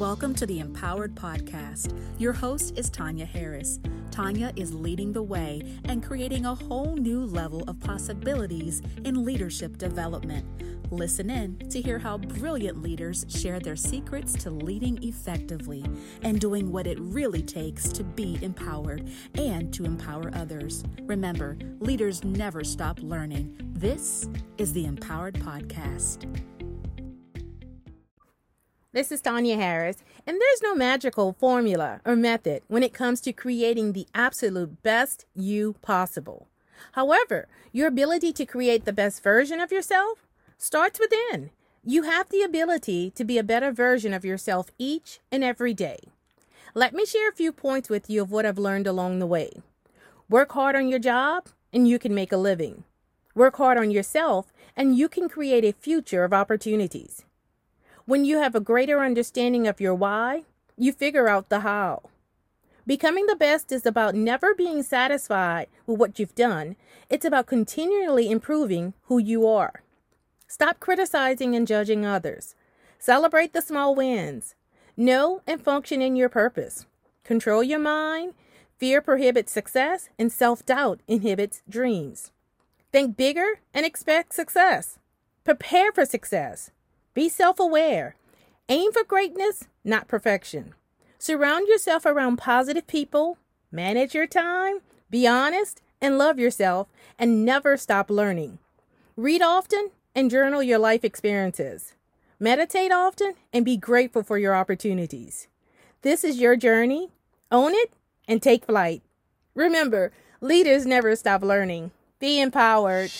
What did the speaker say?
Welcome to the Empowered Podcast. Your host is Tanya Harris. Tanya is leading the way and creating a whole new level of possibilities in leadership development. Listen in to hear how brilliant leaders share their secrets to leading effectively and doing what it really takes to be empowered and to empower others. Remember, leaders never stop learning. This is the Empowered Podcast. This is Tanya Harris, and there's no magical formula or method when it comes to creating the absolute best you possible. However, your ability to create the best version of yourself starts within. You have the ability to be a better version of yourself each and every day. Let me share a few points with you of what I've learned along the way. Work hard on your job, and you can make a living. Work hard on yourself, and you can create a future of opportunities. When you have a greater understanding of your why, you figure out the how. Becoming the best is about never being satisfied with what you've done. It's about continually improving who you are. Stop criticizing and judging others. Celebrate the small wins. Know and function in your purpose. Control your mind. Fear prohibits success, and self doubt inhibits dreams. Think bigger and expect success. Prepare for success. Be self aware. Aim for greatness, not perfection. Surround yourself around positive people. Manage your time. Be honest and love yourself and never stop learning. Read often and journal your life experiences. Meditate often and be grateful for your opportunities. This is your journey. Own it and take flight. Remember, leaders never stop learning. Be empowered.